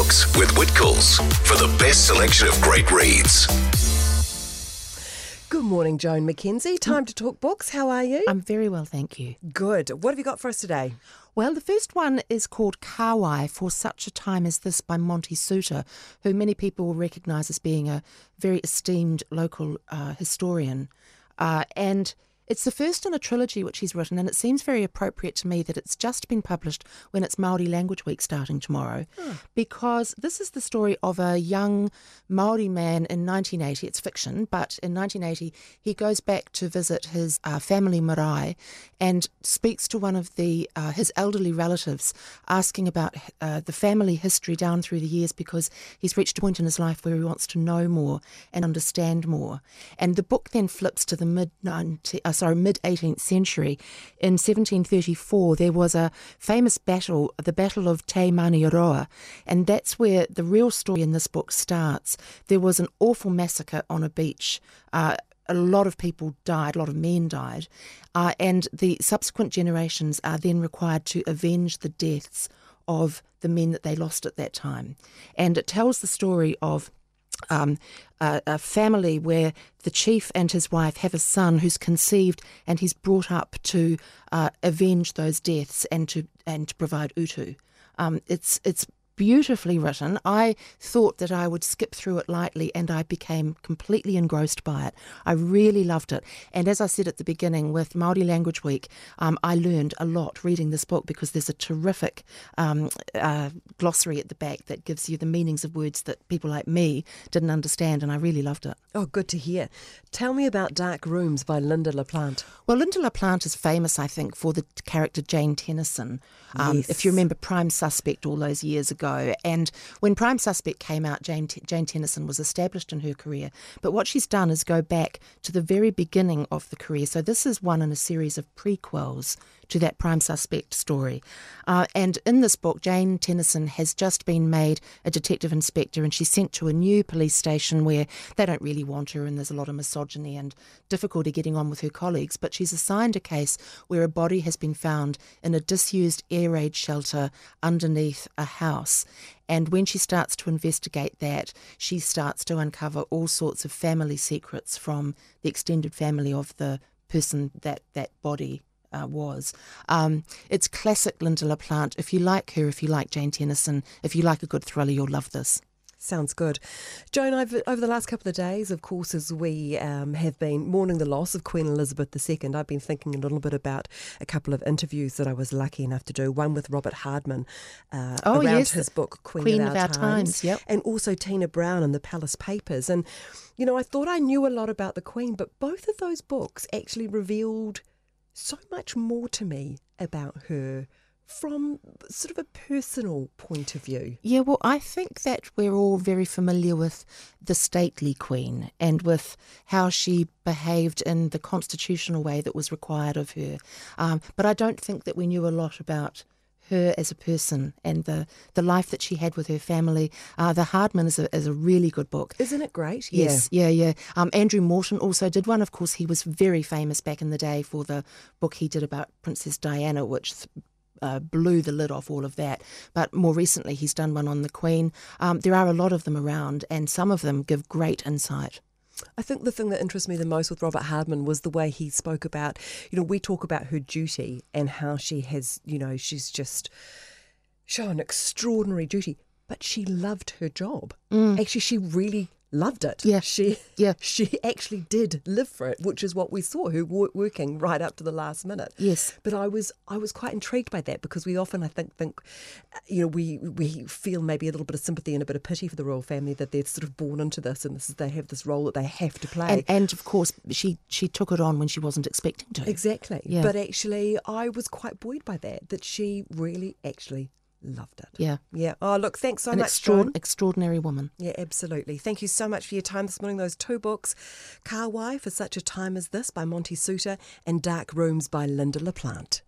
Books with Whitcoulls for the best selection of great reads. Good morning, Joan McKenzie. Time to talk books. How are you? I'm very well, thank you. Good. What have you got for us today? Well, the first one is called Kawai for Such a Time as This by Monty Soutar, who many people will recognise as being a very esteemed local uh, historian. Uh, and it's the first in a trilogy which he's written, and it seems very appropriate to me that it's just been published when it's Maori Language Week starting tomorrow, because this is the story of a young Maori man in 1980. It's fiction, but in 1980 he goes back to visit his uh, family marae and speaks to one of the uh, his elderly relatives, asking about uh, the family history down through the years, because he's reached a point in his life where he wants to know more and understand more. And the book then flips to the mid 19, sorry mid 18th century. In 1734, there was a famous battle, the Battle of Te Manieroa, and that's where the real story in this book starts. There was an awful massacre on a beach. Uh, a lot of people died, a lot of men died, uh, and the subsequent generations are then required to avenge the deaths of the men that they lost at that time. And it tells the story of um, a, a, family where the chief and his wife have a son who's conceived and he's brought up to uh, avenge those deaths and to and to provide utu. Um, it's it's beautifully written. I thought that I would skip through it lightly and I became completely engrossed by it. I really loved it. And as I said at the beginning, with Māori Language Week, um, I learned a lot reading this book because there's a terrific um, uh, glossary at the back that gives you the meanings of words that people like me didn't understand, and I really loved it. Oh, good to hear. Tell me about Dark Rooms by Lynda la Plante. Well, Lynda la Plante is famous, I think, for the character Jane Tennison. Um, yes. If you remember Prime Suspect all those years ago, and when Prime Suspect came out, Jane, Jane Tennison was established in her career. But what she's done is go back to the very beginning of the career. So this is one in a series of prequels to that Prime Suspect story. Uh, and in this book, Jane Tennison has just been made a detective inspector and she's sent to a new police station where they don't really want her and there's a lot of misogyny and difficulty getting on with her colleagues. But she's assigned a case where a body has been found in a disused air raid shelter underneath a house. And when she starts to investigate that, she starts to uncover all sorts of family secrets from the extended family of the person that that body uh, was. Um, it's classic Lynda la Plante. If you like her, if you like Jane Tennison, if you like a good thriller, you'll love this. Sounds good. Joan, over, over the last couple of days, of course, as we um, have been mourning the loss of Queen Elizabeth II, I've been thinking a little bit about a couple of interviews that I was lucky enough to do. One with Robert Hardman uh, oh, around yes, his book Queen, Queen of, of Our, Our Times, Times yep. and also Tina Brown and the Palace Papers. And, you know, I thought I knew a lot about the Queen, but both of those books actually revealed so much more to me about her from sort of a personal point of view. Yeah, well, I think that we're all very familiar with the stately queen and with how she behaved in the constitutional way that was required of her. Um, but I don't think that we knew a lot about her as a person and the, the life that she had with her family. Uh, the Hardman is a, is a really good book. Isn't it great? Yes, yeah, yeah. yeah. Um, Andrew Morton also did one. Of course, he was very famous back in the day for the book he did about Princess Diana, which uh, blew the lid off all of that. But more recently, he's done one on the Queen. Um, there are a lot of them around, and some of them give great insight. I think the thing that interests me the most with Robert Hardman was the way he spoke about, you know, we talk about her duty and how she has, you know, she's just shown extraordinary duty, but she loved her job. Mm. Actually, she really loved it. Yeah. She yeah. she actually did live for it, which is what we saw her working right up to the last minute. Yes. But I was I was quite intrigued by that because we often I think think uh, you know we we feel maybe a little bit of sympathy and a bit of pity for the royal family that they're sort of born into this and this is, they have this role that they have to play. And, and of course she she took it on when she wasn't expecting to. Exactly. Yeah. But actually I was quite buoyed by that that she really actually Loved it. Yeah. Yeah. Oh, look, thanks so An much. Extra- extraordinary woman. Yeah, absolutely. Thank you so much for your time this morning. Those two books Kawai for Such a Time as This by Monty Soutar and Dark Rooms by Lynda la Plante.